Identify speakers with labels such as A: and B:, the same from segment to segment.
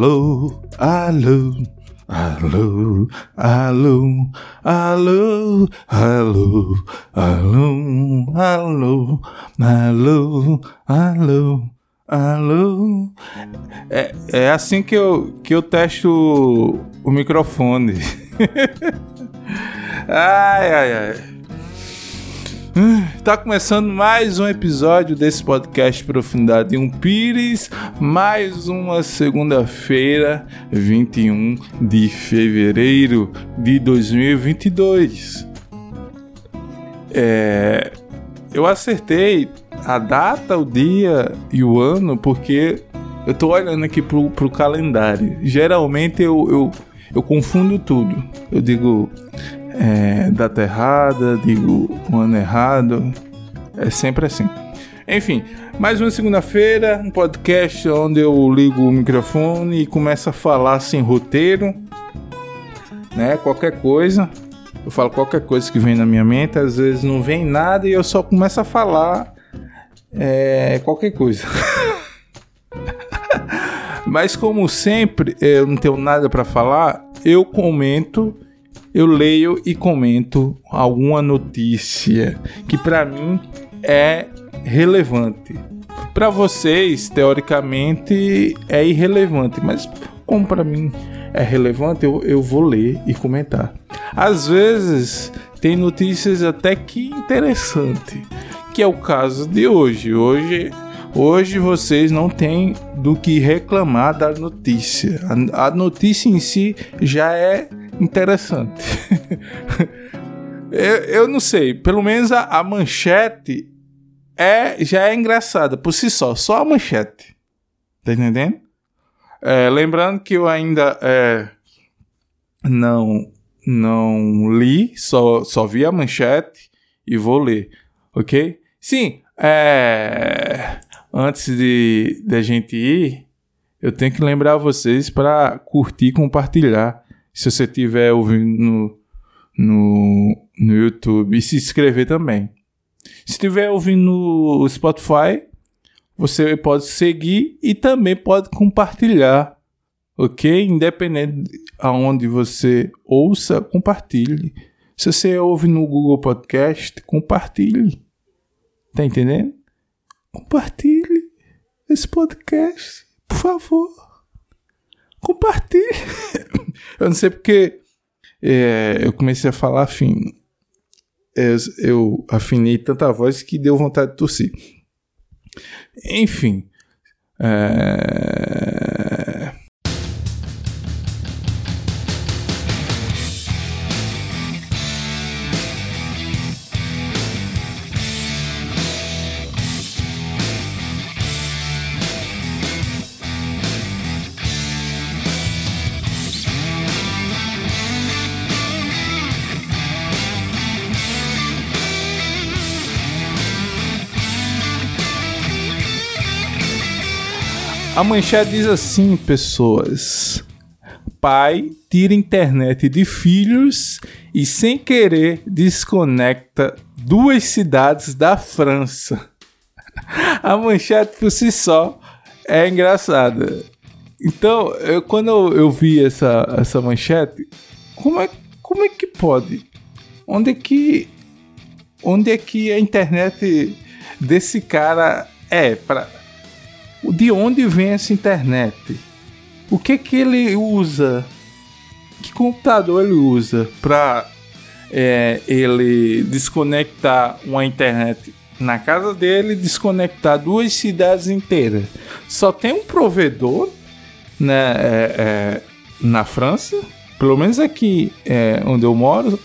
A: Alô, alô, alô, alô, alô, alô, alô, alô, alô, alô, alô. É, é assim que eu, que eu testo o, microfone. ai, ai, ai. Tá começando mais um episódio desse podcast Profundidade um Pires, mais uma segunda-feira, 21 de fevereiro de 2022. É, eu acertei a data, o dia e o ano porque eu tô olhando aqui pro, pro calendário. Geralmente eu, eu, eu confundo tudo. Eu digo é, data errada, digo um ano errado. É sempre assim. Enfim, mais uma segunda-feira, um podcast onde eu ligo o microfone e começo a falar sem roteiro, né? Qualquer coisa. Eu falo qualquer coisa que vem na minha mente, às vezes não vem nada e eu só começo a falar é, qualquer coisa. Mas como sempre eu não tenho nada para falar, eu comento eu leio e comento alguma notícia que para mim é relevante. Para vocês, teoricamente, é irrelevante, mas como para mim é relevante, eu, eu vou ler e comentar. Às vezes tem notícias até que interessante, que é o caso de hoje. Hoje Hoje vocês não têm do que reclamar da notícia. A, a notícia em si já é interessante. eu, eu não sei, pelo menos a, a, manchete é já é engraçada por si só, só a manchete. Tá entendendo? É, lembrando que eu ainda é, não não li, só, só vi a manchete e vou ler, ok? Sim, é, antes de, de a gente ir, eu tenho que lembrar vocês para curtir e compartilhar se você estiver ouvindo no, no, no YouTube se inscrever também. Se estiver ouvindo no Spotify, você pode seguir e também pode compartilhar, ok? Independente aonde você ouça, compartilhe. Se você ouve no Google Podcast, compartilhe. Tá entendendo? Compartilhe esse podcast, por favor compartilhe. eu não sei porque é, eu comecei a falar afim. Eu, eu afinei tanta voz que deu vontade de tossir. Enfim. É, A manchete diz assim, pessoas. Pai tira internet de filhos e sem querer desconecta duas cidades da França. A manchete por si só é engraçada. Então, eu, quando eu, eu, vi essa, essa manchete, como é, como é que pode? Onde é que onde é que a internet desse cara é para de onde vem essa internet? O que que ele usa? Que computador ele usa para é, ele desconectar uma internet na casa dele, desconectar duas cidades inteiras? Só tem um provedor, né, é, é, na França, pelo menos aqui é, onde eu moro,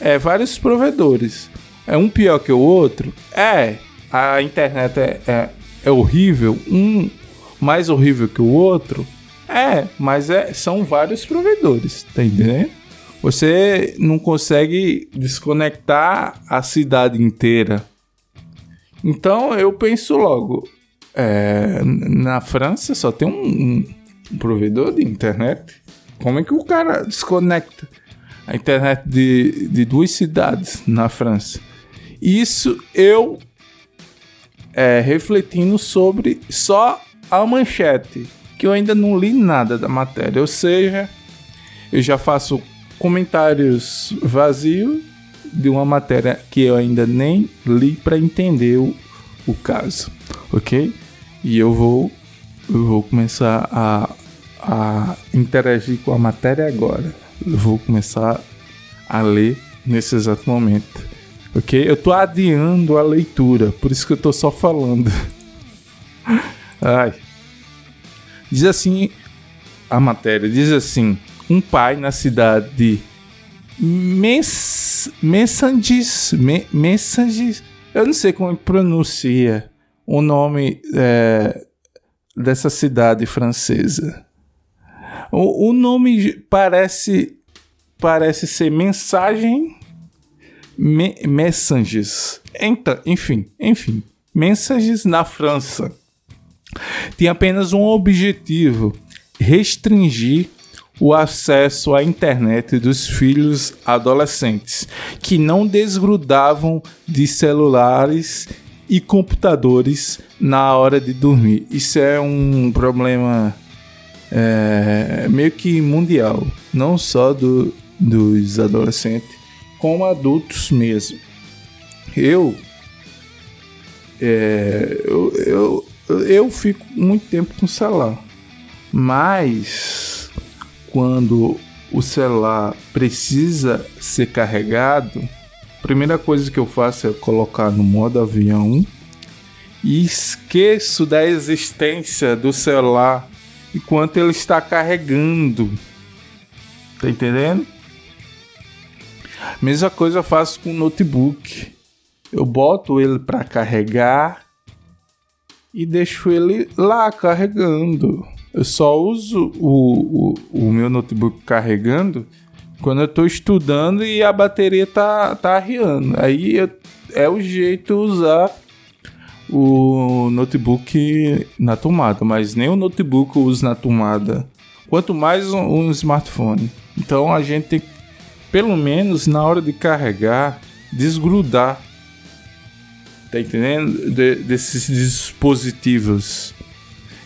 A: é vários provedores. É um pior que o outro? É, a internet é, é horrível, um mais horrível que o outro, é, mas é, são vários provedores, tá entendendo? Você não consegue desconectar a cidade inteira. Então eu penso logo, é, na França só tem um, um, provedor de internet. Como é que o cara desconecta a internet de, de duas cidades na França? Isso eu é, refletindo sobre só a manchete. que eu ainda não li nada da matéria. Ou seja, eu já faço comentários vazios de uma matéria que eu ainda nem li para entender o, o caso, ok? E eu vou, eu vou começar a, a interagir com a matéria agora. Eu vou começar a ler nesse exato momento, ok? Eu tô adiando a leitura, por isso que eu tô só falando. Ai. Diz assim a matéria, diz assim: um pai na cidade de Mess Messanges, Me Messanges, eu não sei como pronuncia o nome é, dessa cidade francesa. O, o nome parece parece ser mensagem me, Messages. Então, enfim, enfim, mensagens na França. Tem apenas um objetivo: restringir o acesso à internet dos filhos adolescentes, que não desgrudavam de celulares e computadores na hora de dormir. Isso é um problema é, meio que mundial, não só do, dos adolescentes, como adultos mesmo. Eu, é, eu, eu, eu fico muito tempo com celular, mas quando o celular precisa ser carregado, a primeira coisa que eu faço é colocar no modo avião e esqueço da existência do celular enquanto ele está carregando. Tá entendendo? Mesma coisa eu faço com o notebook. Eu boto ele para carregar e deixo ele lá carregando. Eu só uso o, o, o meu notebook carregando quando eu estou estudando e a bateria tá, tá arriando. Aí eu, é o jeito usar o notebook na tomada, mas nem o notebook eu uso na tomada. Quanto mais um, um smartphone. Então a gente tem que, pelo menos na hora de carregar, desgrudar. Tá entendendo? De, desses dispositivos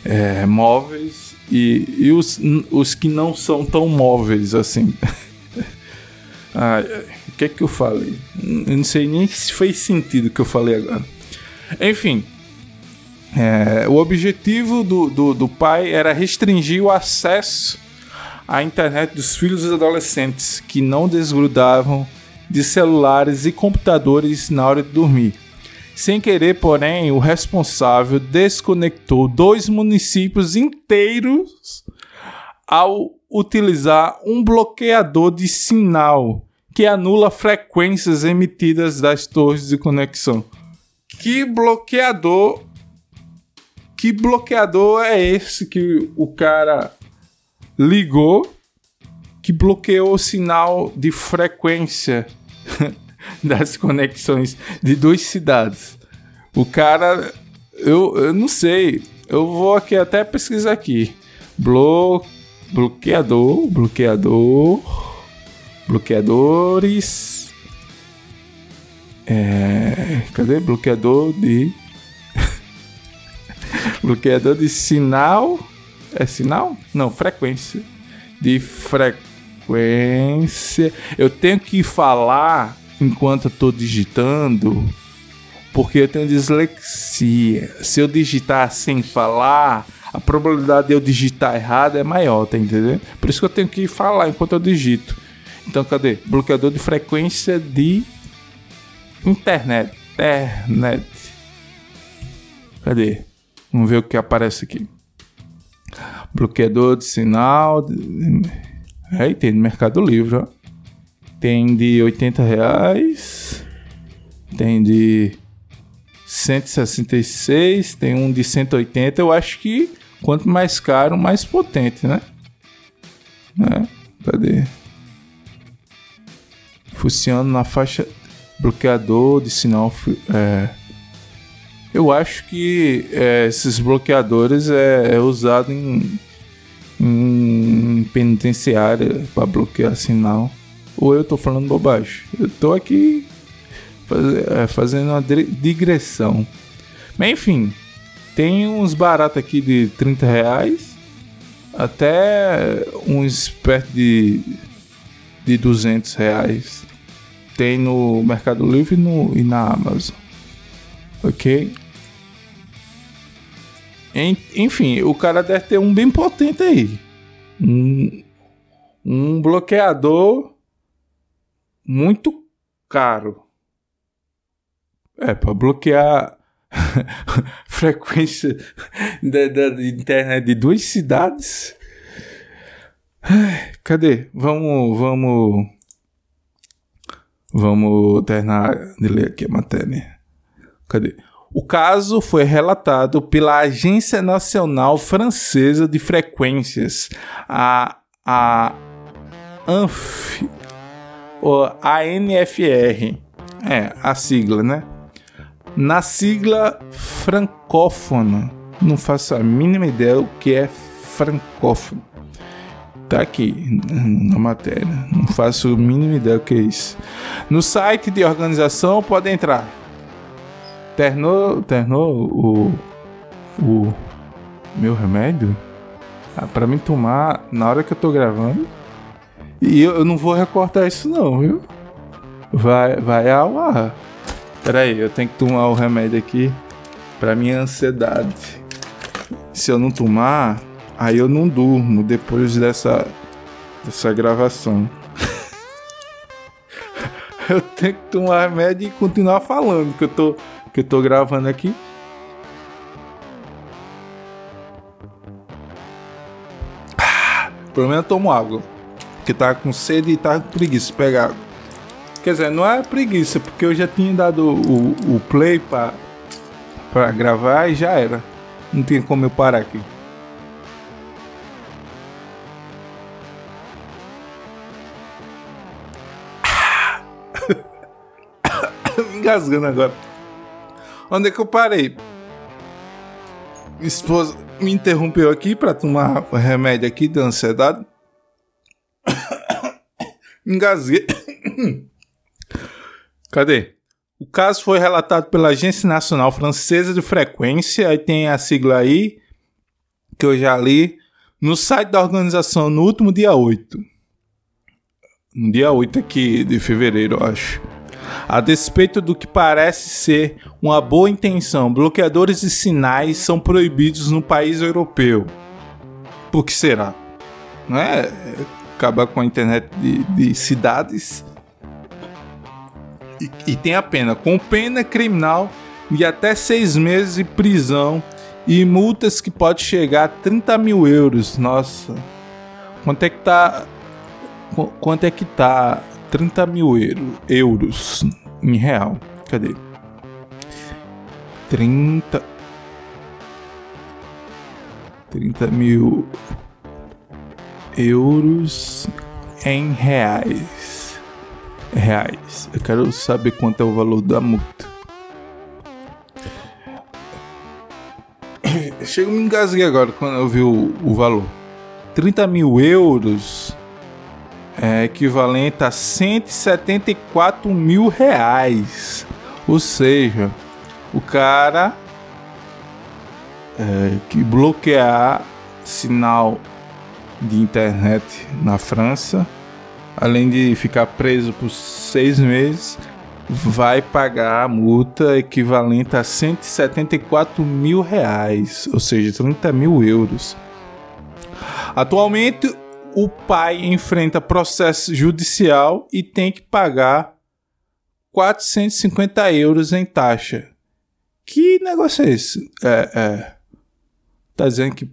A: é, móveis e, e os, os que não são tão móveis assim. ah, o que é que eu falei? Eu não sei nem se fez sentido o que eu falei agora. Enfim, é, o objetivo do, do, do pai era restringir o acesso à internet dos filhos e adolescentes que não desgrudavam de celulares e computadores na hora de dormir. Sem querer, porém, o responsável desconectou dois municípios inteiros ao utilizar um bloqueador de sinal que anula frequências emitidas das torres de conexão. Que bloqueador? Que bloqueador é esse que o cara ligou que bloqueou o sinal de frequência das conexões de duas cidades. O cara, eu, eu não sei, eu vou aqui até pesquisar aqui. Blo, bloqueador, bloqueador, bloqueadores. É, cadê bloqueador de bloqueador de sinal? É sinal? Não, frequência. De frequência. Eu tenho que falar enquanto eu tô digitando, porque eu tenho dislexia. Se eu digitar sem falar, a probabilidade de eu digitar errado é maior, tá entendendo? Por isso que eu tenho que falar enquanto eu digito. Então, cadê? Bloqueador de frequência de internet. Internet. Cadê? Vamos ver o que aparece aqui. Bloqueador de sinal. Aí tem no Mercado Livre, ó. Tem de 80 reais. Tem de 166. Tem um de 180. Eu acho que quanto mais caro, mais potente, né? né? Cadê? Funciona na faixa bloqueador de sinal. É, eu acho que é, esses bloqueadores é, é usado em, em penitenciária para bloquear sinal ou eu tô falando bobagem? Eu tô aqui faz, é, fazendo uma digressão. Mas enfim, tem uns baratos aqui de 30 reais até uns perto de, de 200 reais. Tem no Mercado Livre e, no, e na Amazon. Ok? Enfim, o cara deve ter um bem potente aí. Um, um bloqueador muito caro. É, para bloquear frequência da, da, internet de duas cidades. Cadê? Vamos, vamos. Vamos terminar de ler aqui a matéria. Cadê? O caso foi relatado pela Agência Nacional Francesa de Frequências, a, a ANF, ANFR, é a sigla, né? Na sigla francófona, não faço a mínima ideia o que é francófono. Tá aqui na matéria, não faço a mínima ideia o que é isso. No site de organização pode entrar Ternou, ternou o, o meu remédio ah, para mim tomar na hora que eu tô gravando. E eu, eu, não vou recortar isso não, viu? Vai, vai ao ar. Pera aí, eu tenho que tomar o remédio aqui para minha ansiedade. Se eu não tomar, aí eu não durmo depois dessa dessa gravação. eu tenho que tomar remédio e continuar falando que eu tô que eu tô gravando aqui. Ah, pelo menos eu tomo água. Porque tá com sede e tá com preguiça de pegar água. Quer dizer, não é preguiça, porque eu já tinha dado o, o play pra, pra gravar e já era. Não tinha como eu parar aqui. engasgando agora. Onde é que eu parei? Minha esposa me interrompeu aqui para tomar o remédio aqui da ansiedade. Engasguei. Cadê? O caso foi relatado pela Agência Nacional Francesa de Frequência, aí tem a sigla aí, que eu já li, no site da organização no último dia 8. No dia 8 aqui de fevereiro, eu acho. A despeito do que parece ser uma boa intenção, bloqueadores de sinais são proibidos no país europeu. Por que será? Não é acabar com a internet de, de cidades? E, e tem a pena, com pena criminal de até seis meses de prisão e multas que pode chegar a 30 mil euros. Nossa, quanto é que tá? Quanto é que tá 30 mil euro, euros em real. Cadê? 30. 30 mil euros em reais. Reais. Eu quero saber quanto é o valor da multa. Chega me engasguei agora quando eu vi o, o valor. 30 mil euros é equivalente a 174 mil reais. Ou seja, o cara é, que bloquear sinal de internet na França, além de ficar preso por seis meses, vai pagar a multa equivalente a 174 mil reais, ou seja, 30 mil euros. Atualmente, o pai enfrenta processo judicial e tem que pagar 450 euros em taxa. Que negócio é esse? É, é. Tá dizendo que.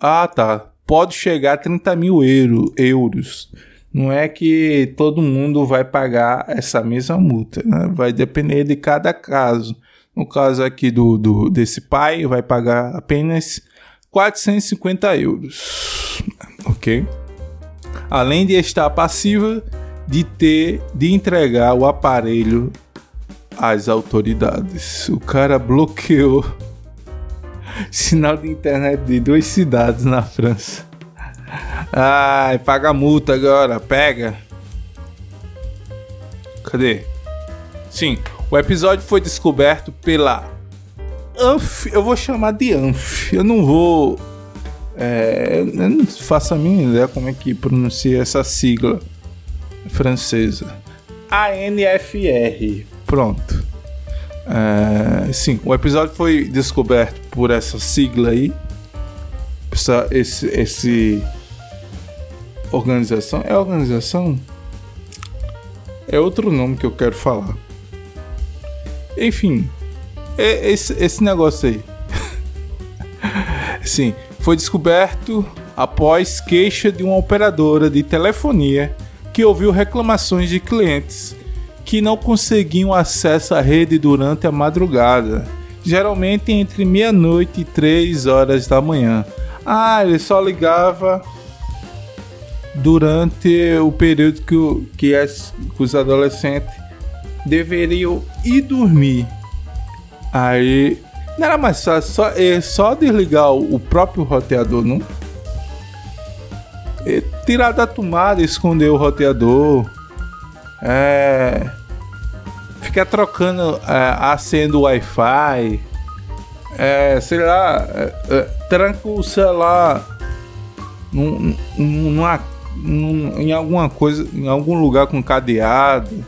A: Ah, tá. Pode chegar a 30 mil euro, euros. Não é que todo mundo vai pagar essa mesma multa. Né? Vai depender de cada caso. No caso aqui do, do desse pai, vai pagar apenas 450 euros. Ok? Além de estar passiva de ter de entregar o aparelho às autoridades. O cara bloqueou sinal de internet de duas cidades na França. Ai, paga multa agora, pega. Cadê? Sim, o episódio foi descoberto pela Anf, eu vou chamar de Anf. Eu não vou É, eu não faço a mínima ideia como é que pronuncia essa sigla francesa. ANFR. Pronto. É, sim, o episódio foi descoberto por essa sigla aí. Essa, esse, esse organização. É organização? É outro nome que eu quero falar. Enfim, é esse, esse negócio aí. Sim, foi descoberto após queixa de uma operadora de telefonia que ouviu reclamações de clientes que não conseguiam acesso à rede durante a madrugada, geralmente entre meia-noite e três horas da manhã. Ah, ele só ligava durante o período que, o, que, as, que os adolescentes deveriam ir dormir. Aí não era mais fácil só, é, só desligar o, o próprio roteador, não? E tirar da tomada, esconder o roteador. É. Ficar trocando é, a senha do Wi-Fi. É, sei lá, é, é, tranca o celular num, numa, num, em alguma coisa, em algum lugar com cadeado.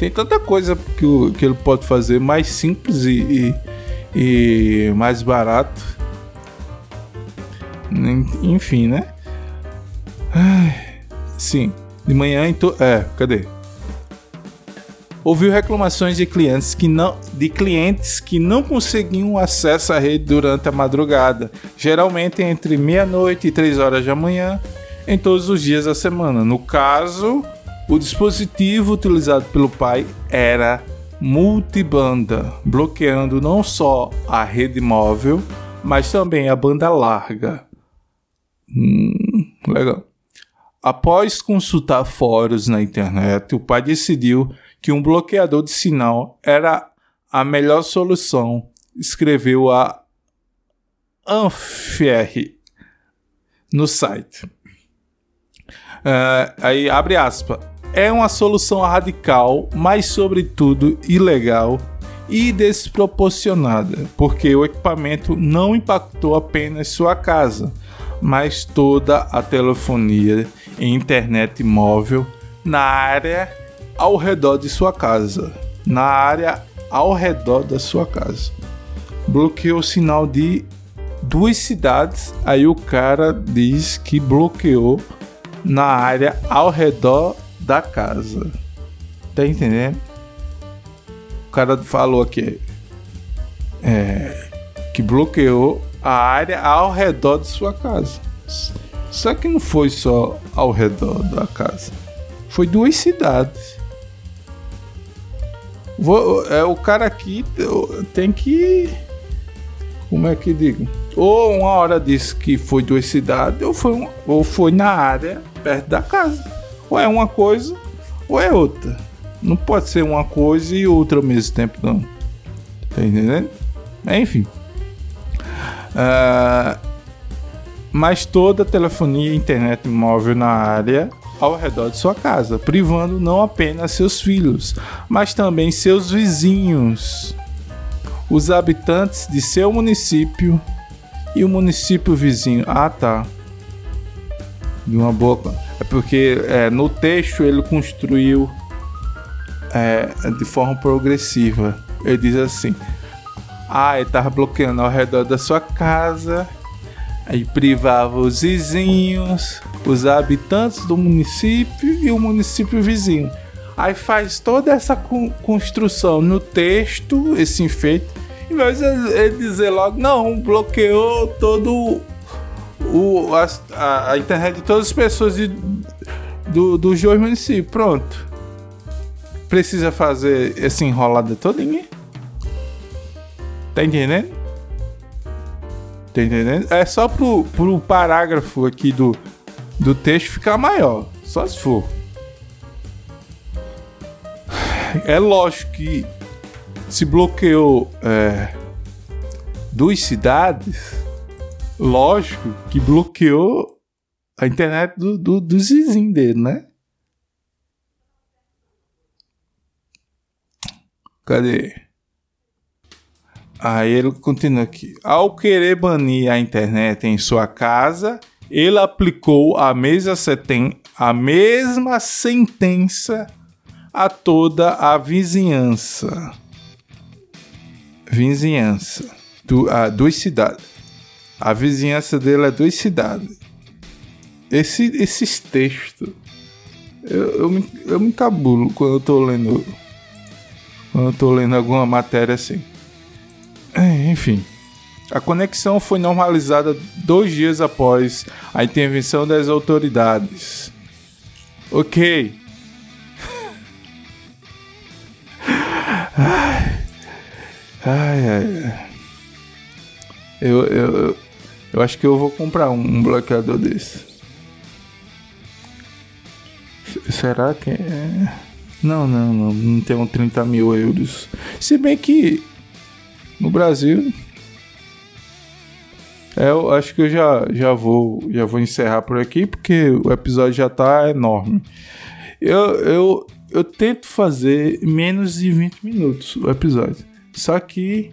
A: Tem tanta coisa que, o, que ele pode fazer mais simples e, e, e mais barato. Enfim, né? Sim, de manhã então. É, cadê? Ouviu reclamações de clientes que não de clientes que não conseguiam acesso à rede durante a madrugada, geralmente entre meia-noite e três horas da manhã, em todos os dias da semana. No caso, o dispositivo utilizado pelo pai era multibanda, bloqueando não só a rede móvel, mas também a banda larga. Hum, legal. Após consultar fóruns na internet, o pai decidiu que um bloqueador de sinal era a melhor solução. Escreveu a Anfer no site. Uh, aí abre aspas é uma solução radical, mas sobretudo ilegal e desproporcionada, porque o equipamento não impactou apenas sua casa, mas toda a telefonia e internet móvel na área ao redor de sua casa, na área ao redor da sua casa. Bloqueou o sinal de duas cidades, aí o cara diz que bloqueou na área ao redor da casa. Tá entendendo? O cara falou aqui é, que bloqueou a área ao redor de sua casa. Só que não foi só ao redor da casa. Foi duas cidades. Vou, é, o cara aqui tem que. Como é que digo? Ou uma hora disse que foi duas cidades, ou foi, ou foi na área perto da casa. Ou é uma coisa ou é outra. Não pode ser uma coisa e outra ao mesmo tempo, não. Tá entendendo? Enfim. Uh, mas toda telefonia e internet móvel na área ao redor de sua casa, privando não apenas seus filhos, mas também seus vizinhos, os habitantes de seu município e o município vizinho. Ah, tá. De uma boa. É porque é, no texto ele construiu é, de forma progressiva. Ele diz assim: Ah, ele estava bloqueando ao redor da sua casa, aí privava os vizinhos, os habitantes do município e o município vizinho. Aí faz toda essa construção no texto, esse enfeite, de ele dizer logo, não, bloqueou todo o, a, a, internet de todas as pessoas de, do, dos dois municípios. Pronto. Precisa fazer essa enrolada todinha. Tá entendendo? Tá entendendo? É só pro, pro parágrafo aqui do, do texto ficar maior. Só se for. É lógico que se bloqueou é, duas cidades lógico que bloqueou a internet do, do, do vizinho dele, né? Cadê? Aí ele continua aqui. Ao querer banir a internet em sua casa, ele aplicou a, mesa seten a mesma sentença a toda a vizinhança. Vizinhança. Du, a, duas cidades. A vizinhança dele é duas cidades. Esse, esses textos. Eu, eu, me, eu me cabulo quando eu tô lendo. Quando eu tô lendo alguma matéria assim. É, enfim. A conexão foi normalizada dois dias após a intervenção das autoridades. Ok. ai, ai, ai. Eu, eu, eu acho que eu vou comprar um bloqueador desse. Será que é? Não, não, não. Não tem um 30 mil euros. Se bem que no Brasil é, eu acho que eu já, já, vou, já vou encerrar por aqui, porque o episódio já tá enorme. Eu, eu, eu tento fazer menos de 20 minutos o episódio. Só que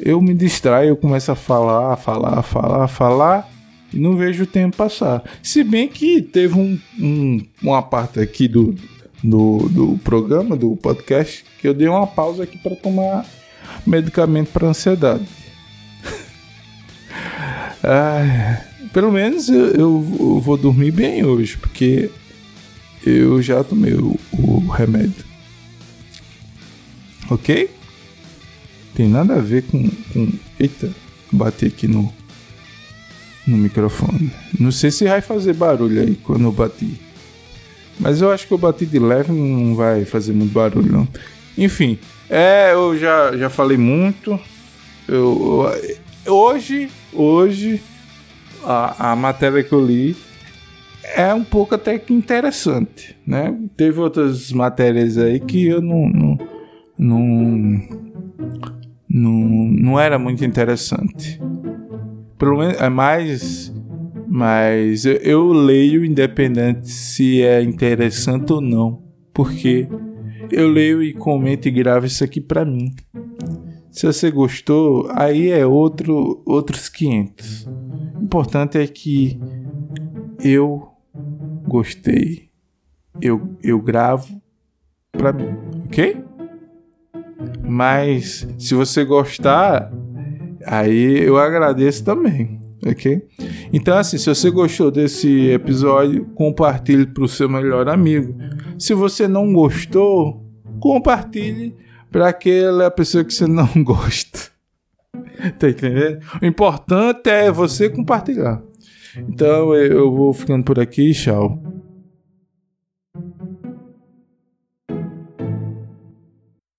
A: eu me distraio, eu começo a falar, falar, falar, falar e não vejo o tempo passar. Se bem que teve um, um, uma parte aqui do, do, do programa, do podcast, que eu dei uma pausa aqui para tomar medicamento para ansiedade. Ah, pelo menos eu, eu, vou dormir bem hoje, porque eu já tomei o, o remédio. Ok? Tem nada a ver com. com... Eita, bati aqui no, no microfone. Não sei se vai fazer barulho aí quando eu bati. Mas eu acho que eu bati de leve, não vai fazer muito barulho, não. Enfim, é, eu já, já falei muito. Eu, eu hoje hoje a, a matéria que eu li é um pouco até que interessante, né? Teve outras matérias aí que eu não não, não, não, não era muito interessante. Pelo menos é mais mas eu, eu leio independente se é interessante ou não, porque eu leio e comento e gravo isso aqui para mim. Se você gostou, aí é outro, outros 500. O importante é que eu gostei. Eu, eu gravo pra mim, ok? Mas se você gostar, aí eu agradeço também, ok? Então, assim, se você gostou desse episódio, compartilhe para o seu melhor amigo. Se você não gostou, compartilhe para aquela pessoa que você não gosta. tá entendendo? O importante é você compartilhar. Então eu vou ficando por aqui, tchau.